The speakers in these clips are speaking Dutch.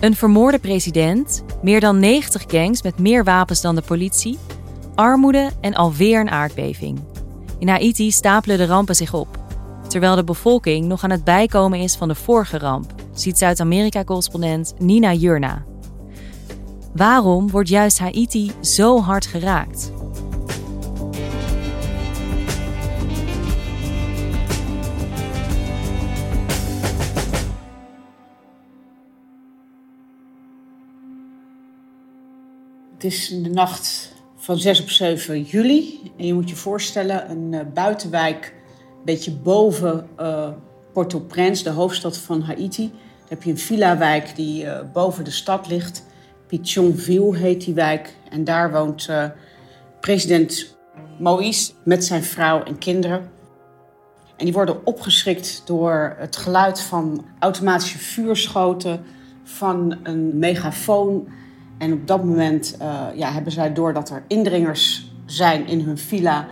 Een vermoorde president, meer dan 90 gangs met meer wapens dan de politie, armoede en alweer een aardbeving. In Haiti stapelen de rampen zich op, terwijl de bevolking nog aan het bijkomen is van de vorige ramp, ziet Zuid-Amerika-correspondent Nina Jurna. Waarom wordt juist Haiti zo hard geraakt? Het is de nacht van 6 op 7 juli. En je moet je voorstellen, een uh, buitenwijk, een beetje boven uh, Port-au-Prince, de hoofdstad van Haiti. Daar heb je een villa-wijk die uh, boven de stad ligt. Pichonville heet die wijk. En daar woont president Moïse met zijn vrouw en kinderen. En die worden opgeschrikt door het geluid van automatische vuurschoten, van een megafoon en op dat moment uh, ja, hebben zij door dat er indringers zijn in hun villa.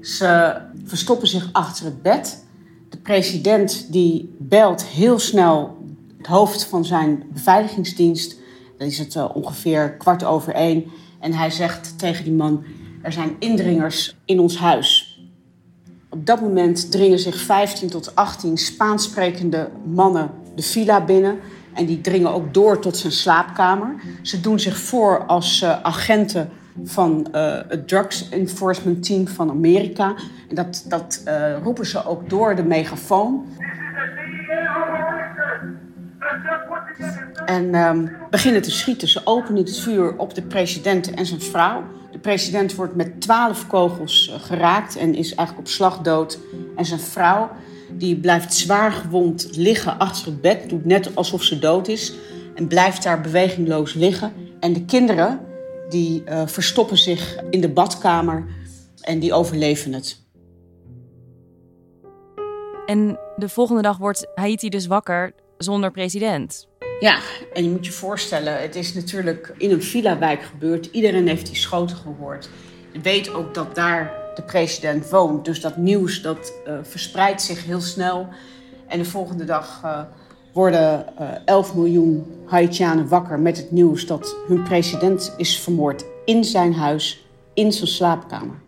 Ze verstoppen zich achter het bed. De president die belt heel snel het hoofd van zijn beveiligingsdienst. Dan is het uh, ongeveer kwart over één. En hij zegt tegen die man, er zijn indringers in ons huis. Op dat moment dringen zich 15 tot 18 Spaans sprekende mannen de villa binnen. En die dringen ook door tot zijn slaapkamer. Ze doen zich voor als uh, agenten van uh, het Drugs Enforcement Team van Amerika. En dat, dat uh, roepen ze ook door de megafoon. En um, beginnen te schieten. Ze openen het vuur op de president en zijn vrouw. De president wordt met twaalf kogels geraakt en is eigenlijk op slag dood. En zijn vrouw die blijft zwaar gewond liggen achter het bed, doet net alsof ze dood is en blijft daar bewegingloos liggen. En de kinderen die uh, verstoppen zich in de badkamer en die overleven het. En de volgende dag wordt Haiti dus wakker zonder president. Ja, en je moet je voorstellen, het is natuurlijk in een villa-wijk gebeurd. Iedereen heeft die schoten gehoord. Je weet ook dat daar de president woont. Dus dat nieuws dat uh, verspreidt zich heel snel. En de volgende dag uh, worden uh, 11 miljoen Haitianen wakker met het nieuws dat hun president is vermoord in zijn huis, in zijn slaapkamer.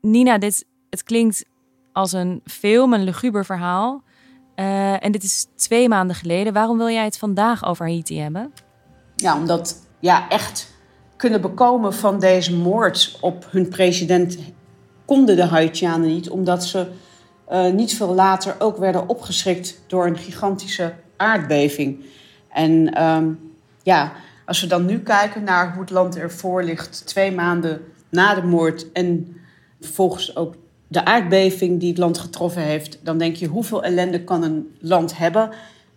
Nina, dit, het klinkt als een film, een luguber verhaal. En dit is twee maanden geleden. Waarom wil jij het vandaag over Haiti hebben? Ja, omdat ja, echt kunnen bekomen van deze moord op hun president konden de Haitianen niet, omdat ze uh, niet veel later ook werden opgeschrikt door een gigantische aardbeving. En um, ja, als we dan nu kijken naar hoe het land ervoor ligt, twee maanden na de moord en vervolgens ook de aardbeving die het land getroffen heeft, dan denk je hoeveel ellende kan een land hebben.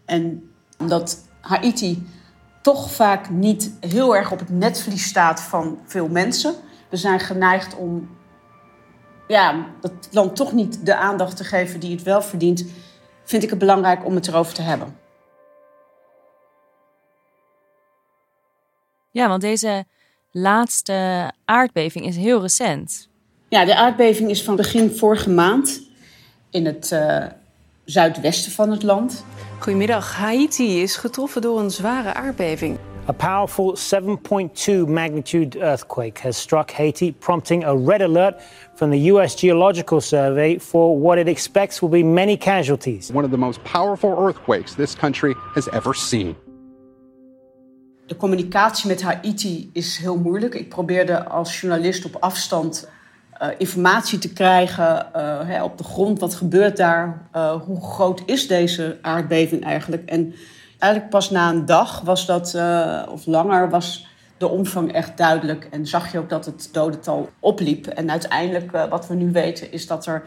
En omdat Haiti toch vaak niet heel erg op het netvlies staat van veel mensen. We zijn geneigd om ja, dat land toch niet de aandacht te geven die het wel verdient. Vind ik het belangrijk om het erover te hebben. Ja, want deze laatste aardbeving is heel recent. Ja, de aardbeving is van begin vorige maand in het uh, zuidwesten van het land. Goedemiddag. Haiti is getroffen door een zware aardbeving. A powerful 7.2 magnitude earthquake has struck Haiti, prompting a red alert from the US Geological Survey for what it expects will be many casualties. One of the most powerful earthquakes this country has ever seen. De communicatie met Haiti is heel moeilijk. Ik probeerde als journalist op afstand informatie te krijgen uh, hè, op de grond. Wat gebeurt daar? Uh, hoe groot is deze aardbeving eigenlijk? En eigenlijk pas na een dag was dat, of langer, was de omvang echt duidelijk. En zag je ook dat het dodental opliep. En uiteindelijk, wat we nu weten, is dat er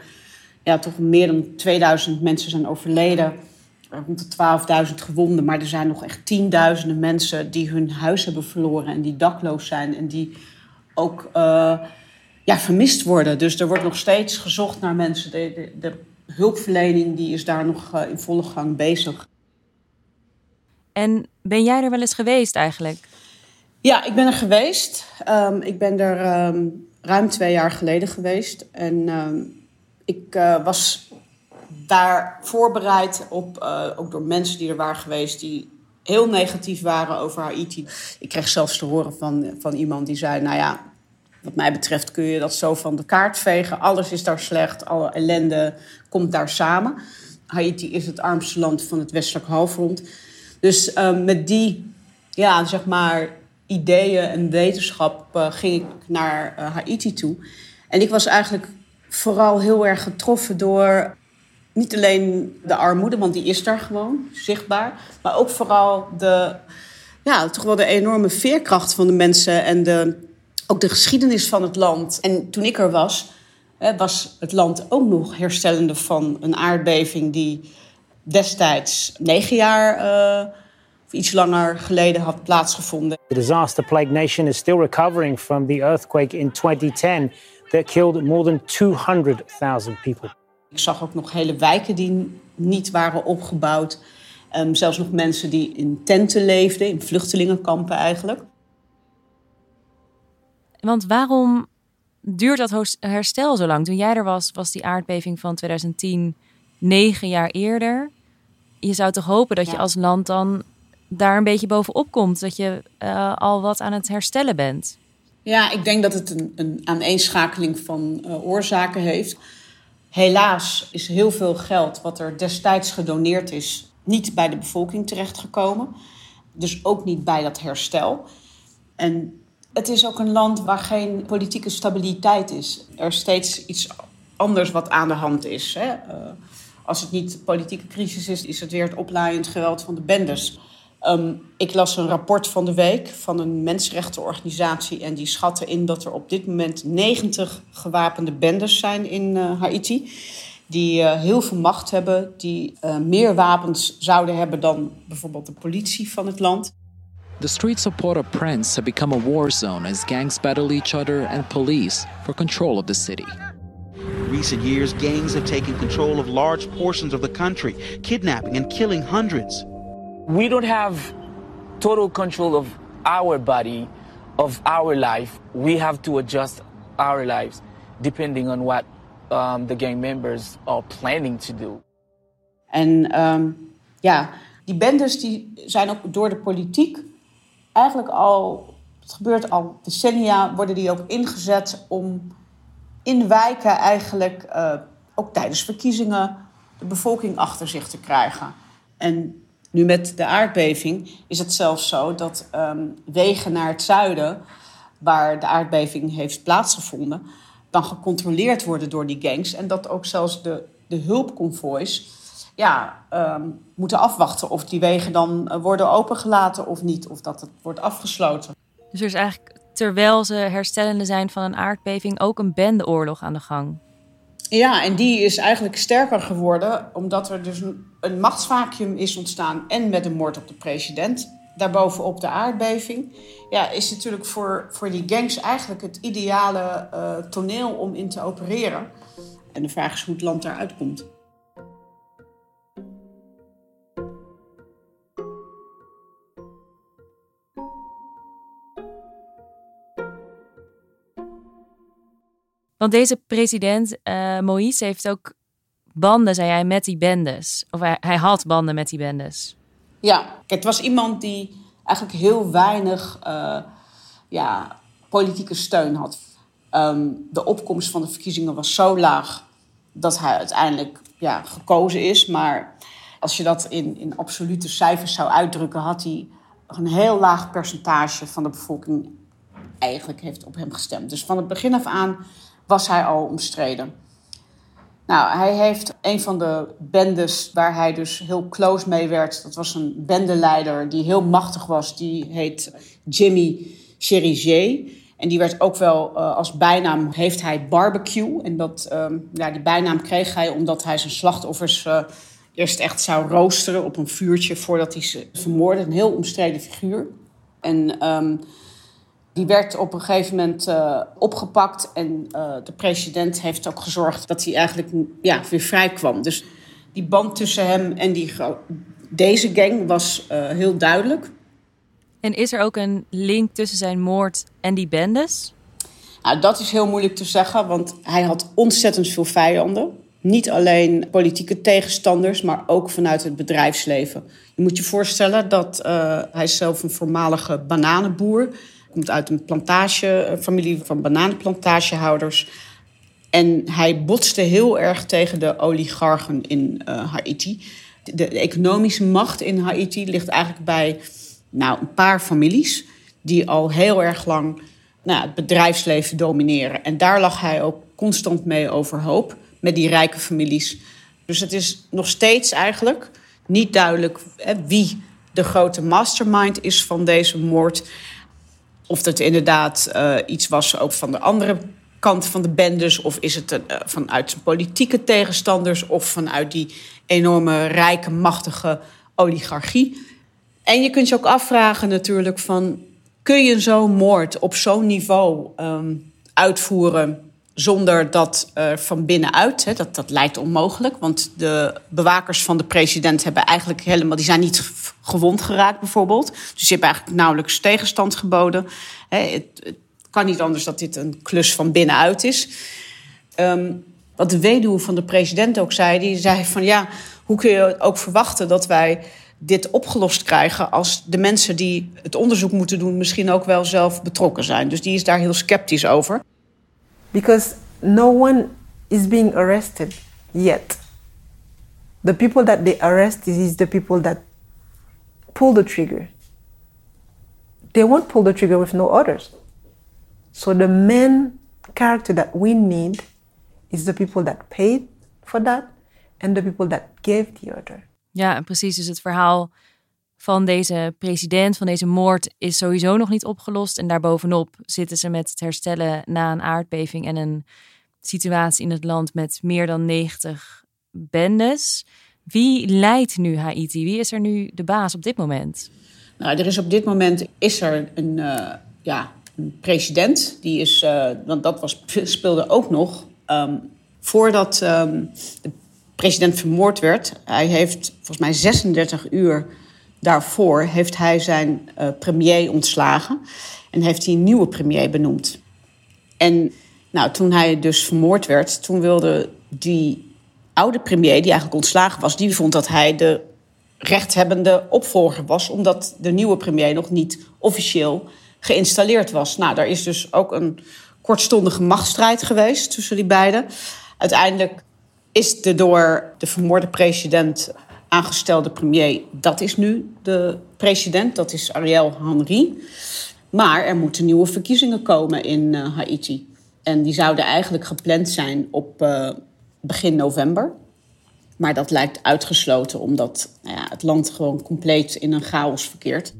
ja, toch meer dan 2000 mensen zijn overleden. Rond de 12.000 gewonden. Maar er zijn nog echt tienduizenden mensen die hun huis hebben verloren. En die dakloos zijn. En die ook ja, vermist worden. Dus er wordt nog steeds gezocht naar mensen. De, de, de hulpverlening die is daar nog uh, in volle gang bezig. En ben jij er wel eens geweest eigenlijk? Ja, ik ben er geweest. Um, ik ben er um, ruim twee jaar geleden geweest. En um, ik uh, was daar voorbereid op, uh, ook door mensen die er waren geweest... die heel negatief waren over Haiti. Ik kreeg zelfs te horen van, van iemand die zei... nou ja, wat mij betreft kun je dat zo van de kaart vegen. Alles is daar slecht, alle ellende komt daar samen. Haiti is het armste land van het westelijk halfrond. Dus uh, met die, ja, zeg maar, ideeën en wetenschap uh, ging ik naar uh, Haiti toe. En ik was eigenlijk vooral heel erg getroffen door niet alleen de armoede, want die is daar gewoon zichtbaar, maar ook vooral de, ja, toch wel de enorme veerkracht van de mensen en de ook de geschiedenis van het land. En toen ik er was, was het land ook nog herstellende van een aardbeving die destijds negen jaar uh, of iets langer geleden had plaatsgevonden. The disaster-plagued nation is still recovering from the earthquake in 2010 that killed more than 200,000 people. Ik zag ook nog hele wijken die niet waren opgebouwd. Um, zelfs nog mensen die in tenten leefden, in vluchtelingenkampen eigenlijk. Want waarom duurt dat herstel zo lang? Toen jij er was, was die aardbeving van 2010 negen jaar eerder. Je zou toch hopen dat je als land dan daar een beetje bovenop komt. Dat je uh, al wat aan het herstellen bent. Ja, ik denk dat het een, een aaneenschakeling van uh, oorzaken heeft. Helaas is heel veel geld wat er destijds gedoneerd is... niet bij de bevolking terechtgekomen. Dus ook niet bij dat herstel. En het is ook een land waar geen politieke stabiliteit is. Er is steeds iets anders wat aan de hand is. Hè? Uh, als het niet politieke crisis is, is het weer het oplaaiend geweld van de bendes. Um, ik las een rapport van de week van een mensenrechtenorganisatie... en die schatten in dat er op dit moment 90 gewapende bendes zijn in uh, Haiti... die uh, heel veel macht hebben, die meer wapens zouden hebben... dan bijvoorbeeld de politie van het land. The streets of Port-au-Prince have become a war zone as gangs battle each other and police for control of the city. In recent years, gangs have taken control of large portions of the country, kidnapping and killing hundreds. We don't have total control of our body, of our life. We have to adjust our lives depending on what um, the gang members are planning to do. En um, ja, die bendes die zijn ook door de politiek eigenlijk al, het gebeurt al decennia, worden die ook ingezet om in wijken eigenlijk, uh, ook tijdens verkiezingen, de bevolking achter zich te krijgen. En nu met de aardbeving is het zelfs zo dat um, wegen naar het zuiden, waar de aardbeving heeft plaatsgevonden, dan gecontroleerd worden door die gangs. En dat ook zelfs de, de hulpconvoys ja, um, moeten afwachten of die wegen dan eh, worden opengelaten of niet, of dat het wordt afgesloten. Dus er is eigenlijk, terwijl ze herstellende zijn van een aardbeving, ook een bendeoorlog aan de gang. Ja, en die is eigenlijk sterker geworden omdat er dus een, een machtsvacuum is ontstaan en met de moord op de president. Daarbovenop de aardbeving. Ja, is natuurlijk voor, voor die gangs eigenlijk het ideale uh, toneel om in te opereren. En de vraag is hoe het land daaruit komt. Want deze president uh, Moïse heeft ook banden, zei hij, met die bendes. Of hij, hij had banden met die bendes. Ja, het was iemand die eigenlijk heel weinig uh, ja, politieke steun had. Um, de opkomst van de verkiezingen was zo laag dat hij uiteindelijk ja, gekozen is. Maar als je dat in, in absolute cijfers zou uitdrukken, had hij een heel laag percentage van de bevolking eigenlijk heeft op hem gestemd. Dus van het begin af aan was hij al omstreden. Nou, hij heeft een van de bendes waar hij dus heel close mee werd. Dat was een bendeleider die heel machtig was. Die heet Jimmy Cherizier. En die werd ook wel uh, als bijnaam, heeft hij barbecue. En dat, um, ja, die bijnaam kreeg hij omdat hij zijn slachtoffers uh, eerst echt zou roosteren op een vuurtje voordat hij ze vermoordde. Een heel omstreden figuur. En um, die werd op een gegeven moment uh, opgepakt. En uh, de president heeft ook gezorgd dat hij eigenlijk ja, weer vrij kwam. Dus die band tussen hem en die, deze gang was uh, heel duidelijk. En is er ook een link tussen zijn moord en die bendes? Nou, dat is heel moeilijk te zeggen, want hij had ontzettend veel vijanden. Niet alleen politieke tegenstanders, maar ook vanuit het bedrijfsleven. Je moet je voorstellen dat hij is zelf een voormalige bananenboer komt uit een plantage, familie van bananenplantagehouders. En hij botste heel erg tegen de oligarchen in uh, Haiti. De, de, economische macht in Haiti ligt eigenlijk bij nou, een paar families die al heel erg lang nou, het bedrijfsleven domineren. En daar lag hij ook constant mee overhoop met die rijke families. Dus het is nog steeds eigenlijk niet duidelijk hè, wie de grote mastermind is van deze moord. Of dat inderdaad uh, iets was ook van de andere kant van de bendes, of is het uh, vanuit zijn politieke tegenstanders, of vanuit die enorme rijke, machtige oligarchie. En je kunt je ook afvragen natuurlijk van, kun je zo'n moord op zo'n niveau um, uitvoeren zonder dat uh, van binnenuit, hè, dat, dat lijkt onmogelijk. Want de bewakers van de president hebben eigenlijk helemaal, die zijn niet gewond geraakt bijvoorbeeld. Dus ze hebben eigenlijk nauwelijks tegenstand geboden. Hè, het, kan niet anders dat dit een klus van binnenuit is. Um, wat de weduwe van de president ook zei, die zei van ja, hoe kun je ook verwachten dat wij dit opgelost krijgen als de mensen die het onderzoek moeten doen misschien ook wel zelf betrokken zijn. Dus die is daar heel sceptisch over. Because no one is being arrested yet. The people that they arrest is the people that pull the trigger. They won't pull the trigger with no orders. So the main character that we need is the people that paid for that and the people that gave the order. Ja, en precies. Dus het verhaal van deze president, van deze moord, is sowieso nog niet opgelost. En daarbovenop zitten ze met het herstellen na een aardbeving en een situatie in het land met meer dan 90 bendes. Wie leidt nu Haiti? Wie is er nu de baas op dit moment? Nou, er is op dit moment is er een, uh, ja, een president. Die is, uh, want dat was, speelde ook nog um, voordat um, de president vermoord werd. Hij heeft volgens mij 36 uur daarvoor heeft hij zijn uh, premier ontslagen en heeft hij een nieuwe premier benoemd. En nou, toen hij dus vermoord werd, toen wilde die oude premier, die eigenlijk ontslagen was, die vond dat hij de rechthebbende opvolger was, omdat de nieuwe premier nog niet officieel geïnstalleerd was. Nou, daar is dus ook een kortstondige machtsstrijd geweest tussen die beiden. Uiteindelijk is de door de vermoorde president aangestelde premier, dat is nu de president, dat is Ariel Henry. Maar er moeten nieuwe verkiezingen komen in uh, Haiti. En die zouden eigenlijk gepland zijn op uh, begin november. Maar dat lijkt uitgesloten omdat nou ja, het land gewoon compleet in een chaos verkeert.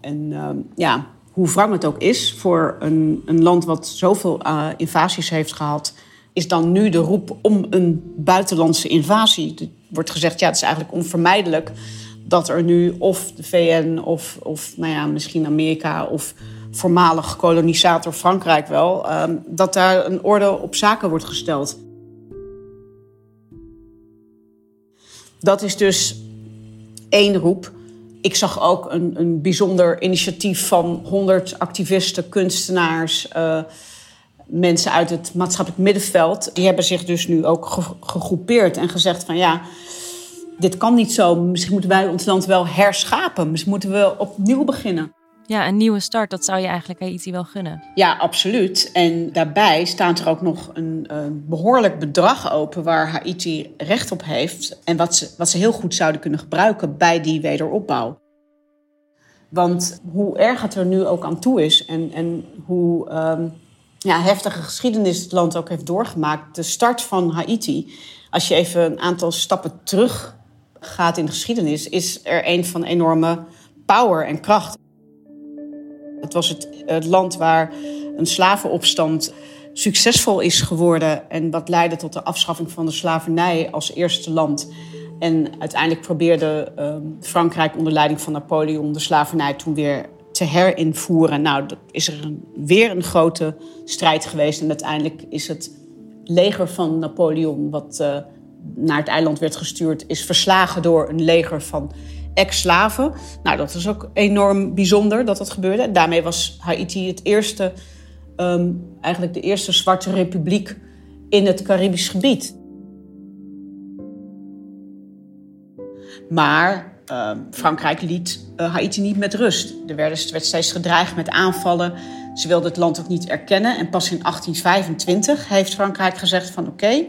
En uh, ja, hoe wrang het ook is voor een, een land wat zoveel invasies heeft gehad is dan nu de roep om een buitenlandse invasie. Er wordt gezegd, ja, het is eigenlijk onvermijdelijk dat er nu of de VN of, of nou ja, misschien Amerika of voormalig kolonisator Frankrijk wel, um, dat daar een orde op zaken wordt gesteld. Dat is dus één roep. Ik zag ook een, een bijzonder initiatief van 100 activisten, kunstenaars. Uh, mensen uit het maatschappelijk middenveld, die hebben zich dus nu ook gegroepeerd en gezegd van ja, dit kan niet zo. Misschien moeten wij ons land wel herschapen. Misschien moeten we opnieuw beginnen. Ja, een nieuwe start, dat zou je eigenlijk Haiti wel gunnen. Ja, absoluut. En daarbij staat er ook nog een, een behoorlijk bedrag open waar Haiti recht op heeft. En wat ze, wat ze heel goed zouden kunnen gebruiken bij die wederopbouw. Want hoe erg het er nu ook aan toe is en, en hoe um, ja, heftige geschiedenis het land ook heeft doorgemaakt. De start van Haiti, als je even een aantal stappen terug gaat in de geschiedenis, is er een van enorme power en kracht. Het was het, het land waar een slavenopstand succesvol is geworden en wat leidde tot de afschaffing van de slavernij als eerste land. En uiteindelijk probeerde uh, Frankrijk onder leiding van Napoleon de slavernij toen weer herinvoeren. Nou, dat is er weer een grote strijd geweest. En uiteindelijk is het leger van Napoleon, wat uh, naar het eiland werd gestuurd, is verslagen door een leger van ex-slaven. Nou, dat is ook enorm bijzonder dat dat gebeurde. Daarmee was Haiti het eerste, um, eigenlijk de eerste zwarte republiek in het Caribisch gebied. Maar uh, Frankrijk liet uh, Haiti niet met rust. Er werd, steeds gedreigd met aanvallen. Ze wilden het land ook niet erkennen. En pas in 1825 heeft Frankrijk gezegd van oké,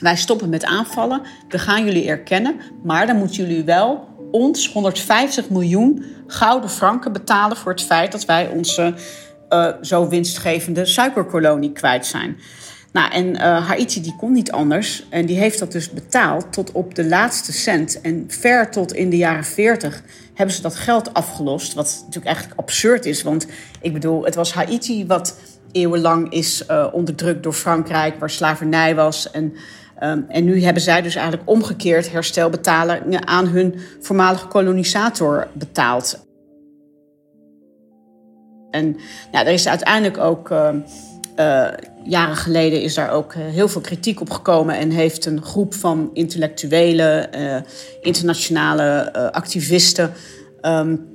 wij stoppen met aanvallen. We gaan jullie erkennen. Maar dan moeten jullie wel ons 150 miljoen gouden franken betalen voor het feit dat wij onze uh, zo winstgevende suikerkolonie kwijt zijn. Nou, en uh, Haiti die kon niet anders. En die heeft dat dus betaald tot op de laatste cent. En ver tot in de jaren 40 hebben ze dat geld afgelost. Wat natuurlijk eigenlijk absurd is. Want ik bedoel, het was Haiti wat eeuwenlang is uh, onderdrukt door Frankrijk, waar slavernij was. En, um, en nu hebben zij dus eigenlijk omgekeerd herstelbetalingen aan hun voormalige kolonisator betaald. En nou, er is uiteindelijk ook. Uh, uh, jaren geleden is daar ook heel veel kritiek op gekomen en heeft een groep van intellectuelen, uh, internationale activisten, um,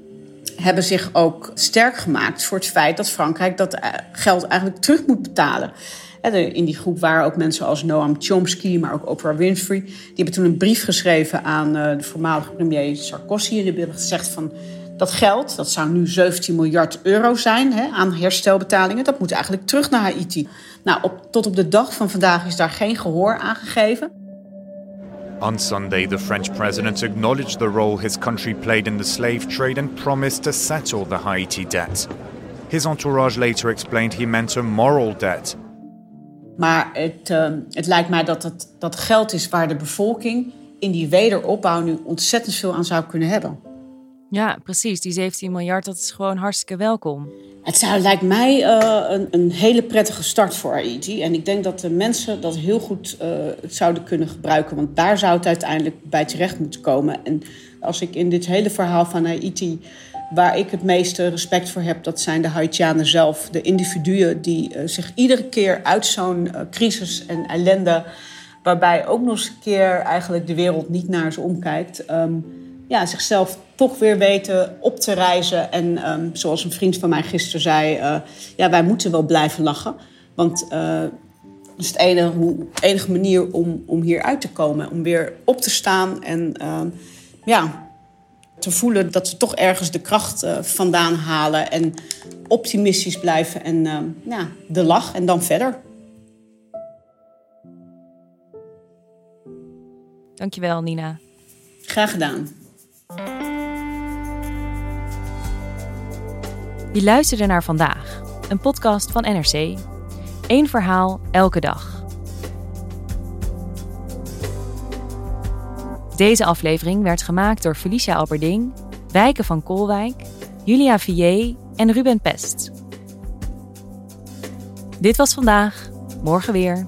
hebben zich ook sterk gemaakt voor het feit dat Frankrijk dat geld eigenlijk terug moet betalen. In die groep waren ook mensen als Noam Chomsky, maar ook Oprah Winfrey. Die hebben toen een brief geschreven aan de voormalige premier Sarkozy. En die hebben gezegd van dat geld, dat zou nu 17 miljard euro zijn hè, aan herstelbetalingen, dat moet eigenlijk terug naar Haiti. Nou, op, tot op de dag van vandaag is daar geen gehoor aan gegeven. On Sunday, the French president acknowledged the role his country played in the slave trade and promised to settle the Haiti debt. His entourage later explained he meant a moral debt. Maar het, uh, het lijkt mij dat het dat geld is waar de bevolking in die wederopbouw nu ontzettend veel aan zou kunnen hebben. Ja, precies. Die 17 miljard, dat is gewoon hartstikke welkom. Het zou, lijkt mij uh, een, een, hele prettige start voor Haiti. En ik denk dat de mensen dat heel goed het zouden kunnen gebruiken. Want daar zou het uiteindelijk bij terecht moeten komen. En als ik in dit hele verhaal van Haiti... waar ik het meeste respect voor heb, dat zijn de Haitianen zelf. De individuen die uh, zich iedere keer uit zo'n crisis en ellende... waarbij ook nog eens een keer eigenlijk de wereld niet naar ze omkijkt... Um, ja, zichzelf toch weer weten op te reizen. En um, zoals een vriend van mij gisteren zei, uh, ja, wij moeten wel blijven lachen. Want uh, dat is de enige, hoe, enige manier om, om hier uit te komen. Om weer op te staan en uh, ja, te voelen dat we toch ergens de kracht uh, vandaan halen. En optimistisch blijven en ja, de lach en dan verder. Dankjewel, Nina. Graag gedaan. Je luisterde naar vandaag, een podcast van NRC. Eén verhaal elke dag. Deze aflevering werd gemaakt door Felicia Alberding, Wijken van Kolwijk, Julia Vier en Ruben Pest. Dit was vandaag, morgen weer.